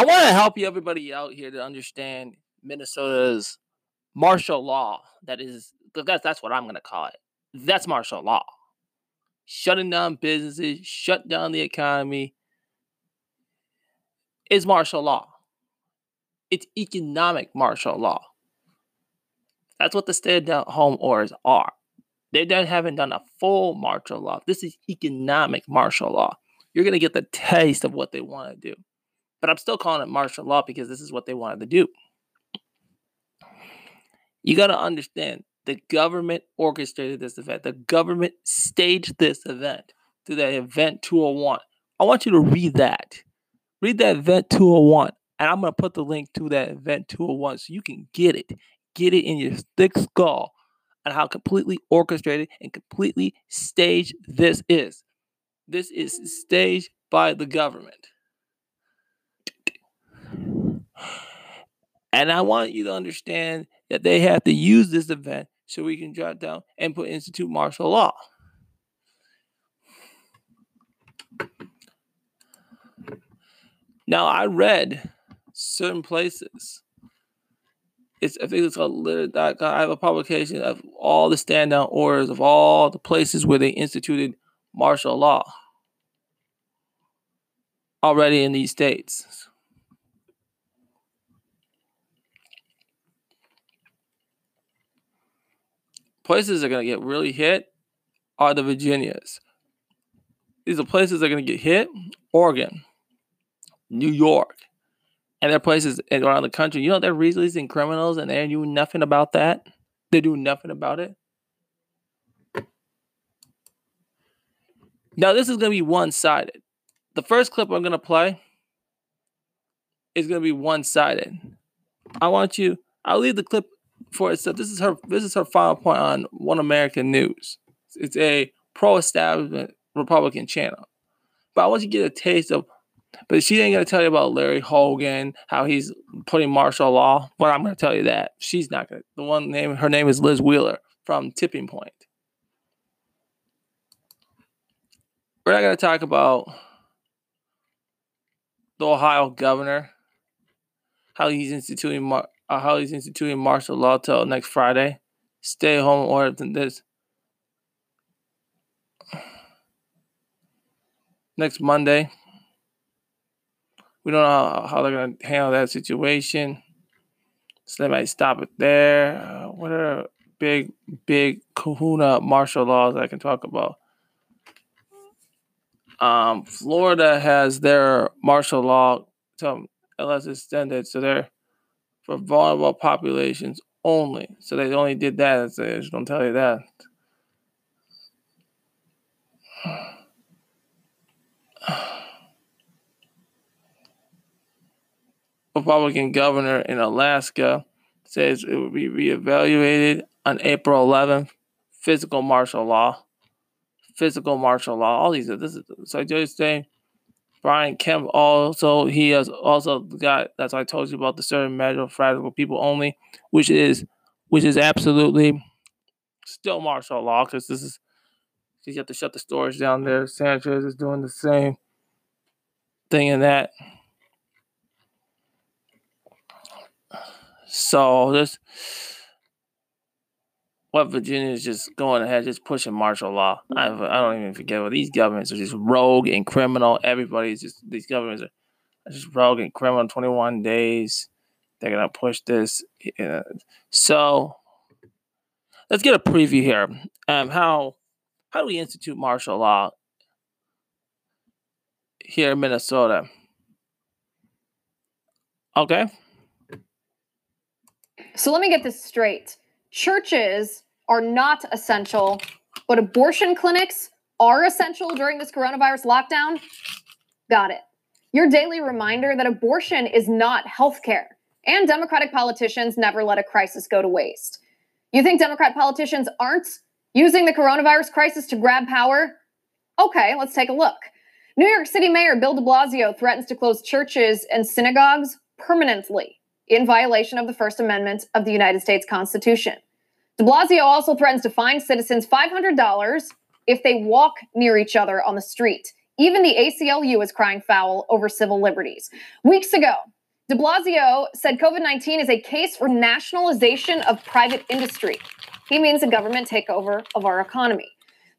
I want to help you, everybody out here, to understand Minnesota's martial law. That is, that's that's what I'm gonna call it. That's martial law. Shutting down businesses, shut down the economy is martial law. It's economic martial law. That's what the stay-at-home orders are. They haven't done a full martial law. This is economic martial law. You're going to get the taste of what they want to do. But I'm still calling it martial law because this is what they wanted to do. You got to understand the government orchestrated this event. The government staged this event through that event 201. I want you to read that. Read that event 201. And I'm going to put the link to that event 201 so you can get it. Get it in your thick skull on how completely orchestrated and completely staged this is. This is staged by the government. And I want you to understand that they have to use this event so we can jot down and put institute martial law. Now I read certain places. It's I think it's called lit.com. I have a publication of all the stand down orders of all the places where they instituted martial law already in these states. Places that are going to get really hit are the Virginias. These are places that are going to get hit Oregon, New York, and there are places around the country. You know, they're releasing criminals and they do nothing about that. They do nothing about it. Now, this is going to be one sided. The first clip I'm going to play is going to be one sided. I want you, I'll leave the clip for itself. This is her, this is her final point on One American News. It's a pro establishment Republican channel. But I want you to get a taste of but she ain't gonna tell you about Larry Hogan, how he's putting martial law. But I'm gonna tell you that she's not gonna. The one name, her name is Liz Wheeler from Tipping Point. We're not gonna talk about the Ohio governor, how he's instituting how he's instituting martial law till next Friday, stay home order than this. Next Monday, we don't know how, how they're going to handle that situation. So they might stop it there. Uh, what are big, big kahuna martial laws I can talk about? Um, Florida has their martial law to less extended, so they're for vulnerable populations only. So they only did that. I just don't tell you that. Republican governor in Alaska says it will be reevaluated on April 11th. Physical martial law, physical martial law. All these. This is so I just saying. Brian Kemp also he has also got that's why I told you about the certain measure of fragile people only, which is which is absolutely still martial law because this is you have to shut the stores down there. Sanchez is doing the same thing in that. So this what Virginia is just going ahead, just pushing martial law. I, I don't even forget what these governments are just rogue and criminal. Everybody's just these governments are just rogue and criminal. Twenty one days, they're gonna push this. So let's get a preview here. Um, how how do we institute martial law here in Minnesota? Okay. So let me get this straight. Churches are not essential, but abortion clinics are essential during this coronavirus lockdown? Got it. Your daily reminder that abortion is not healthcare, and Democratic politicians never let a crisis go to waste. You think Democrat politicians aren't using the coronavirus crisis to grab power? Okay, let's take a look. New York City Mayor Bill de Blasio threatens to close churches and synagogues permanently in violation of the First Amendment of the United States Constitution. De Blasio also threatens to fine citizens $500 if they walk near each other on the street, Even the ACLU is crying foul over civil liberties. Weeks ago, de Blasio said COVID 19 is a case for nationalization of private industry. He means a government takeover of our economy.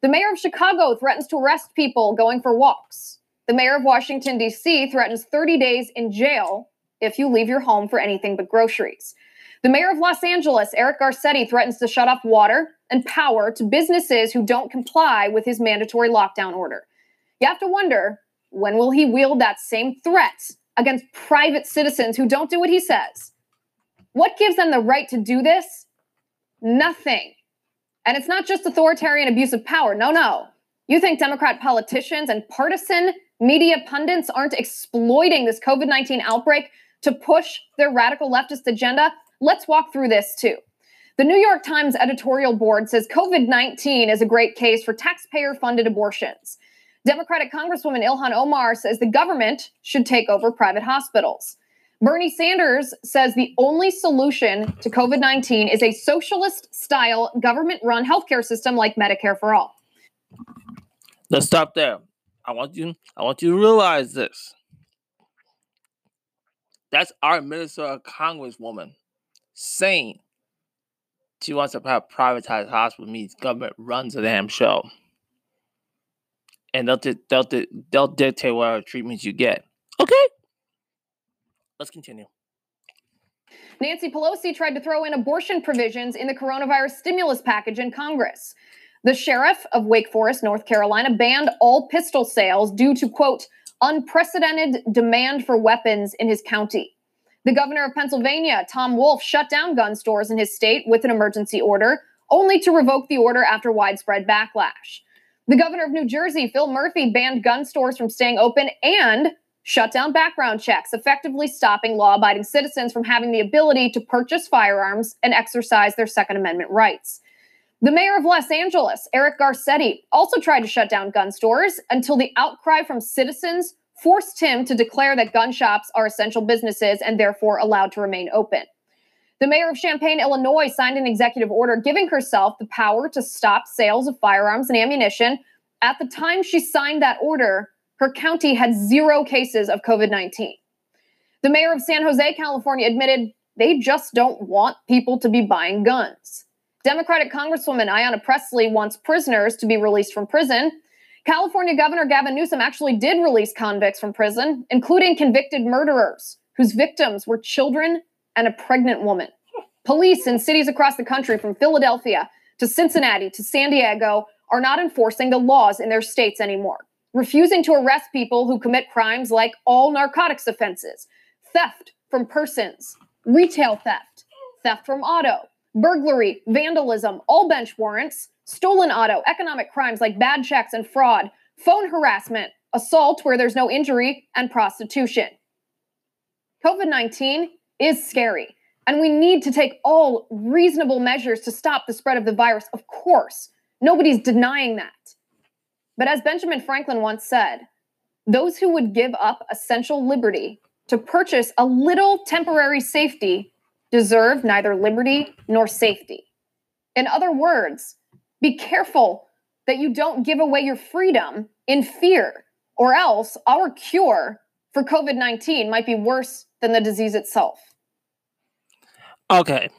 The mayor of Chicago threatens to arrest people going for walks. The mayor of Washington, D.C. threatens 30 days in jail if you leave your home for anything but groceries. The mayor of Los Angeles, Eric Garcetti, threatens to shut off water and power to businesses who don't comply with his mandatory lockdown order. You have to wonder when will he wield that same threat against private citizens who don't do what he says? What gives them the right to do this? Nothing. And it's not just authoritarian abuse of power. No, no. You think Democrat politicians and partisan media pundits aren't exploiting this COVID 19 outbreak to push their radical leftist agenda? Let's walk through this too. The New York Times editorial board says COVID 19 is a great case for taxpayer funded abortions. Democratic Congresswoman Ilhan Omar says the government should take over private hospitals. Bernie Sanders says the only solution to COVID 19 is a socialist style government run healthcare system like Medicare for All. Let's stop there. I want you I want you to realize this. That's our Minnesota Congresswoman saying she wants to have privatized hospital means government runs the damn show. And they'll, they'll, they'll dictate what treatments you get. Okay. Let's continue. Nancy Pelosi tried to throw in abortion provisions in the coronavirus stimulus package in Congress. The sheriff of Wake Forest, North Carolina, banned all pistol sales due to, quote, unprecedented demand for weapons in his county. The governor of Pennsylvania, Tom Wolf, shut down gun stores in his state with an emergency order, only to revoke the order after widespread backlash. The governor of New Jersey, Phil Murphy, banned gun stores from staying open and shut down background checks, effectively stopping law abiding citizens from having the ability to purchase firearms and exercise their Second Amendment rights. The mayor of Los Angeles, Eric Garcetti, also tried to shut down gun stores until the outcry from citizens forced him to declare that gun shops are essential businesses and therefore allowed to remain open. The mayor of Champaign, Illinois, signed an executive order giving herself the power to stop sales of firearms and ammunition. At the time she signed that order, her county had zero cases of COVID 19. The mayor of San Jose, California, admitted they just don't want people to be buying guns. Democratic Congresswoman Ayanna Pressley wants prisoners to be released from prison. California Governor Gavin Newsom actually did release convicts from prison, including convicted murderers whose victims were children and a pregnant woman. Police in cities across the country, from Philadelphia to Cincinnati to San Diego, are not enforcing the laws in their states anymore, refusing to arrest people who commit crimes like all narcotics offenses, theft from persons, retail theft, theft from auto, burglary, vandalism, all bench warrants, stolen auto, economic crimes like bad checks and fraud, phone harassment, assault where there's no injury, and prostitution. COVID 19 is scary, and we need to take all reasonable measures to stop the spread of the virus, of course. Nobody's denying that. But as Benjamin Franklin once said, those who would give up essential liberty to purchase a little temporary safety deserve neither liberty nor safety. In other words, be careful that you don't give away your freedom in fear, or else our cure for COVID 19 might be worse than the disease itself. Okay.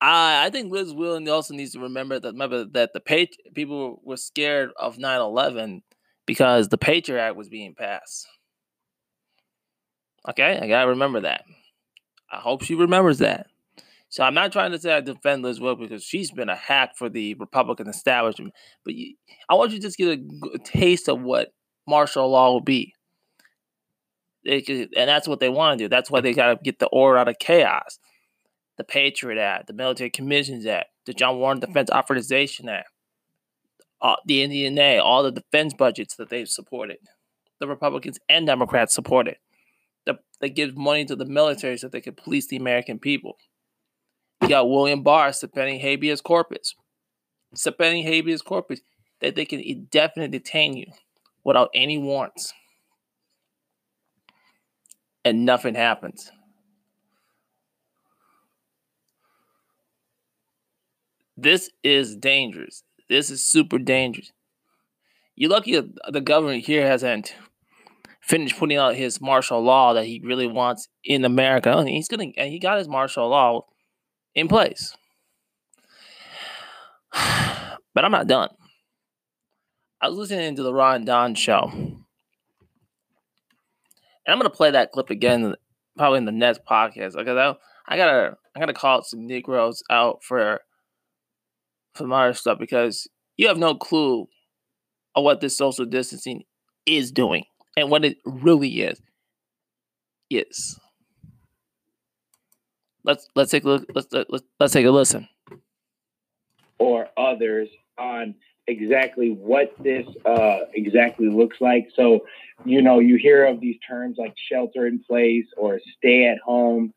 I I think Liz Wheeler also needs to remember that remember that the page people were scared of 9-11 because the Patriot Act was being passed. Okay, I gotta remember that. I hope she remembers that. So I'm not trying to say I defend Liz Wheeler because she's been a hack for the Republican establishment, but you, I want you to just get a, a taste of what martial law will be. Could, and that's what they want to do. That's why they got to get the order out of chaos. The Patriot Act, the Military Commissions Act, the John Warner Defense Authorization Act, uh, the NDNA, all the defense budgets that they've supported. The Republicans and Democrats supported. The, they give money to the military so they can police the American people. You got William Barr subpoenaing habeas corpus. Subpoenaing habeas corpus that they can indefinitely detain you without any warrants. And nothing happens. This is dangerous. This is super dangerous. You're lucky the government here hasn't finished putting out his martial law that he really wants in America. He's gonna and he got his martial law in place. But I'm not done. I was listening to the Ron Don show. And I'm gonna play that clip again probably in the next podcast. Because I, I gotta I gotta call some Negroes out for for my stuff because you have no clue of what this social distancing is doing and what it really is. Yes. Let's let's take a look. Let's let's let's take a listen. Or others on exactly what this uh, exactly looks like. So, you know, you hear of these terms like shelter in place or stay at home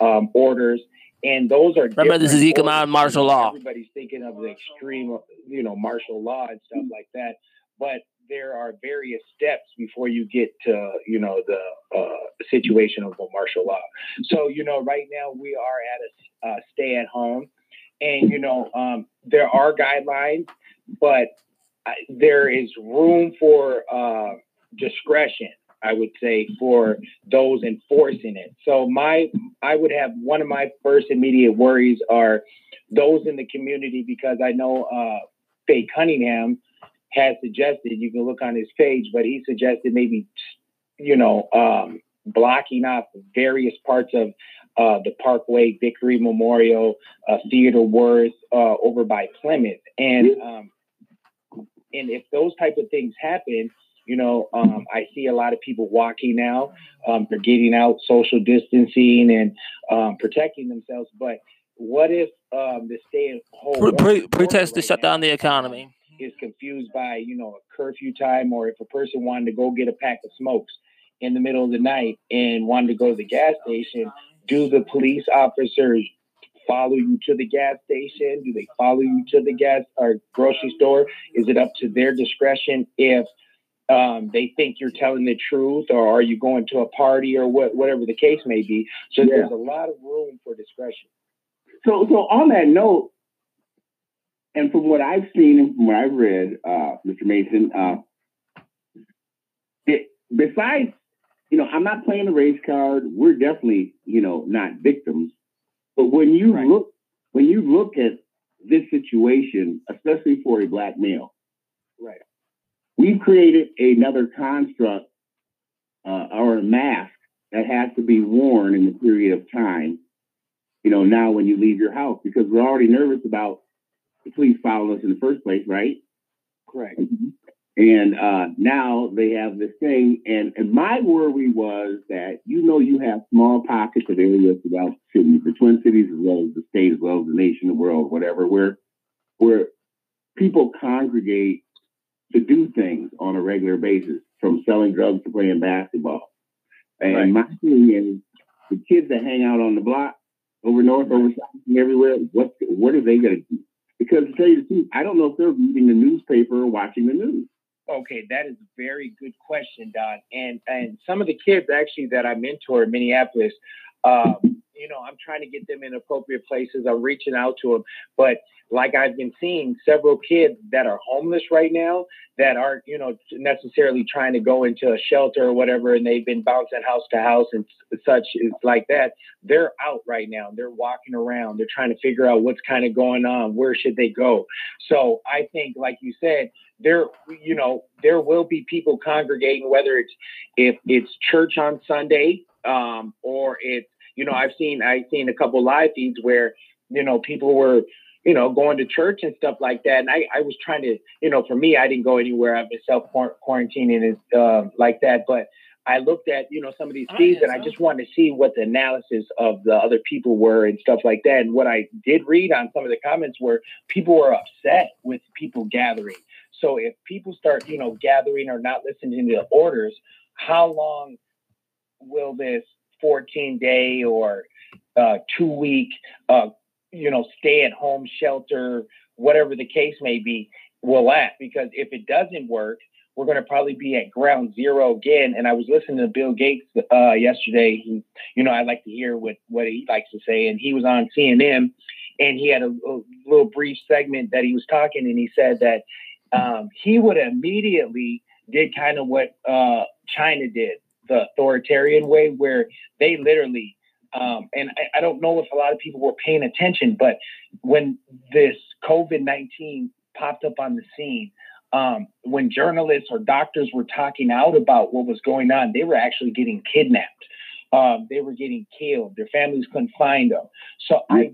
um, orders, and those are remember this is economic martial law. Everybody's thinking of the extreme, you know, martial law and stuff like that, but there are various steps before you get to you know the uh, situation of a martial law. So you know, right now we are at a uh, stay at home, and you know um, there are guidelines, but there is room for uh, discretion. I would say for those enforcing it. So my I would have one of my first immediate worries are those in the community because I know uh, Faye Cunningham has suggested, you can look on his page, but he suggested maybe, you know, um, blocking off various parts of uh, the Parkway, Victory Memorial, uh, Theodore Wirth, uh, over by Plymouth, and um, and if those type of things happen, you know, um, I see a lot of people walking now. Um, they're getting out, social distancing, and um, protecting themselves. But what if um, the stay-at-home pre- pre- pretest to shut down the economy? Is confused by, you know, a curfew time or if a person wanted to go get a pack of smokes in the middle of the night and wanted to go to the gas station, do the police officers follow you to the gas station? Do they follow you to the gas or grocery store? Is it up to their discretion if um, they think you're telling the truth, or are you going to a party, or what, whatever the case may be? So yeah. there's a lot of room for discretion. So, so on that note, and from what I've seen and from what I've read, uh, Mr. Mason, uh, it, besides, you know, I'm not playing the race card. We're definitely, you know, not victims. But when you right. look, when you look at this situation, especially for a black male, right, we've created another construct uh, or a mask that has to be worn in the period of time. You know, now when you leave your house, because we're already nervous about police following us in the first place, right? Correct. Mm-hmm. And uh, now they have this thing. And, and my worry was that you know you have small pockets of areas throughout the city, the Twin Cities as well as the state, as well as the nation, the world, whatever, where where people congregate to do things on a regular basis, from selling drugs to playing basketball. And right. my thing is the kids that hang out on the block over north, over south, everywhere, what what are they gonna do? Because to tell you the truth, I don't know if they're reading the newspaper or watching the news. Okay, that is a very good question, Don. And and some of the kids actually that I mentor in Minneapolis, um, you know, I'm trying to get them in appropriate places. I'm reaching out to them, but like I've been seeing several kids that are homeless right now that aren't, you know, necessarily trying to go into a shelter or whatever, and they've been bouncing house to house and such like that. They're out right now. They're walking around. They're trying to figure out what's kind of going on. Where should they go? So I think, like you said, there, you know, there will be people congregating, whether it's if it's church on Sunday um, or it's, you know, I've seen I've seen a couple live feeds where you know people were you know, going to church and stuff like that. And I, I was trying to, you know, for me, I didn't go anywhere. I've been self quarantining and uh, like that. But I looked at, you know, some of these oh, feeds and I just wanted to see what the analysis of the other people were and stuff like that. And what I did read on some of the comments were people were upset with people gathering. So if people start, you know, gathering or not listening to the orders, how long will this 14 day or uh, two week uh, you know, stay at home shelter, whatever the case may be, will last. Because if it doesn't work, we're going to probably be at ground zero again. And I was listening to Bill Gates uh, yesterday. He, you know, I like to hear what what he likes to say, and he was on CNN, and he had a, a little brief segment that he was talking, and he said that um, he would immediately did kind of what uh, China did, the authoritarian way, where they literally, um, and I, I don't know if a lot of people were paying attention, but when this COVID 19 popped up on the scene, um, when journalists or doctors were talking out about what was going on, they were actually getting kidnapped. Um, they were getting killed. Their families couldn't find them. So I,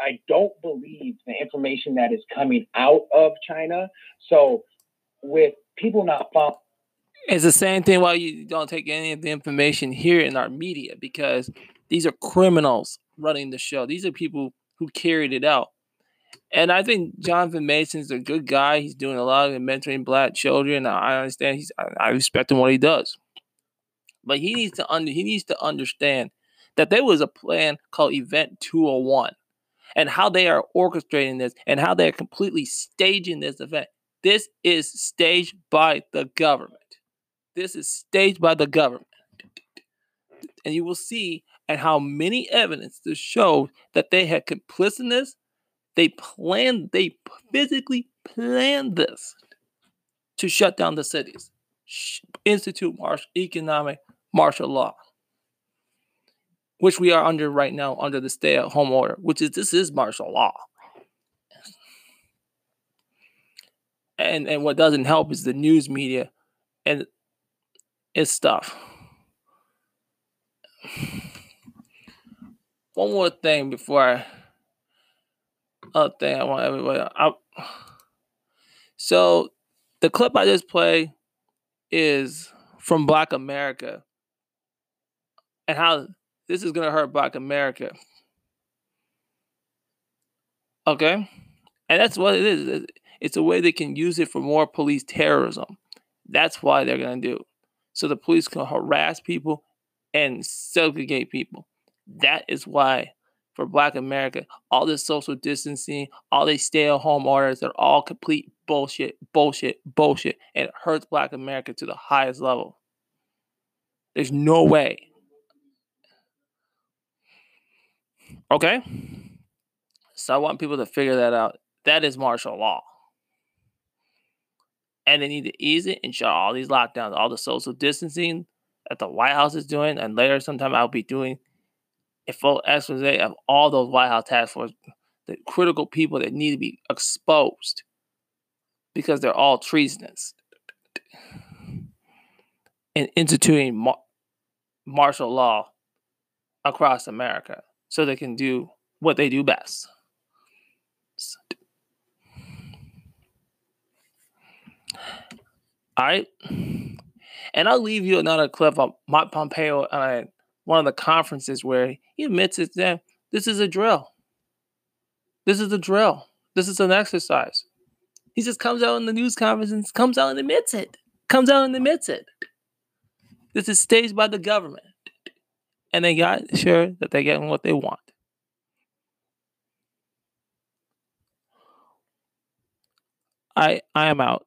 I don't believe the information that is coming out of China. So with people not following. It's the same thing why you don't take any of the information here in our media because these are criminals running the show. These are people who carried it out. And I think Jonathan Mason's a good guy. He's doing a lot of mentoring black children. I understand he's I, respect him what he does. But he needs to under he needs to understand that there was a plan called Event 201 and how they are orchestrating this and how they're completely staging this event. This is staged by the government. This is staged by the government. And you will see and how many evidence to show that they had complicitness they planned, they physically planned this to shut down the cities, institute martial, economic martial law, which we are under right now under the stay at home order, which is this is martial law. And, and what doesn't help is the news media and its tough. One more thing before I other thing I want everybody. I, so the clip I just play is from Black America and how this is gonna hurt Black America. Okay, and that's what it is. It's a way they can use it for more police terrorism. That's why they're gonna do. So the police can harass people and segregate people. That is why for Black America. All this social distancing, all these stay at home orders they're all complete bullshit, bullshit, bullshit. And it hurts Black America to the highest level. There's no way. Okay? So I want people to figure that out. That is martial law. And they need to ease it and shut all these lockdowns, all the social distancing that the White House is doing, and later sometime I'll be doing a full expose of all those White House task force, the critical people that need to be exposed because they're all treasonous and instituting mar- martial law across America so they can do what they do best. Right. And I'll leave you another clip of Mike Pompeo uh, one of the conferences where he admits it that this is a drill. This is a drill. This is an exercise. He just comes out in the news conference and comes out and admits it. Comes out and admits it. This is staged by the government. And they got sure that they're getting what they want. I I am out.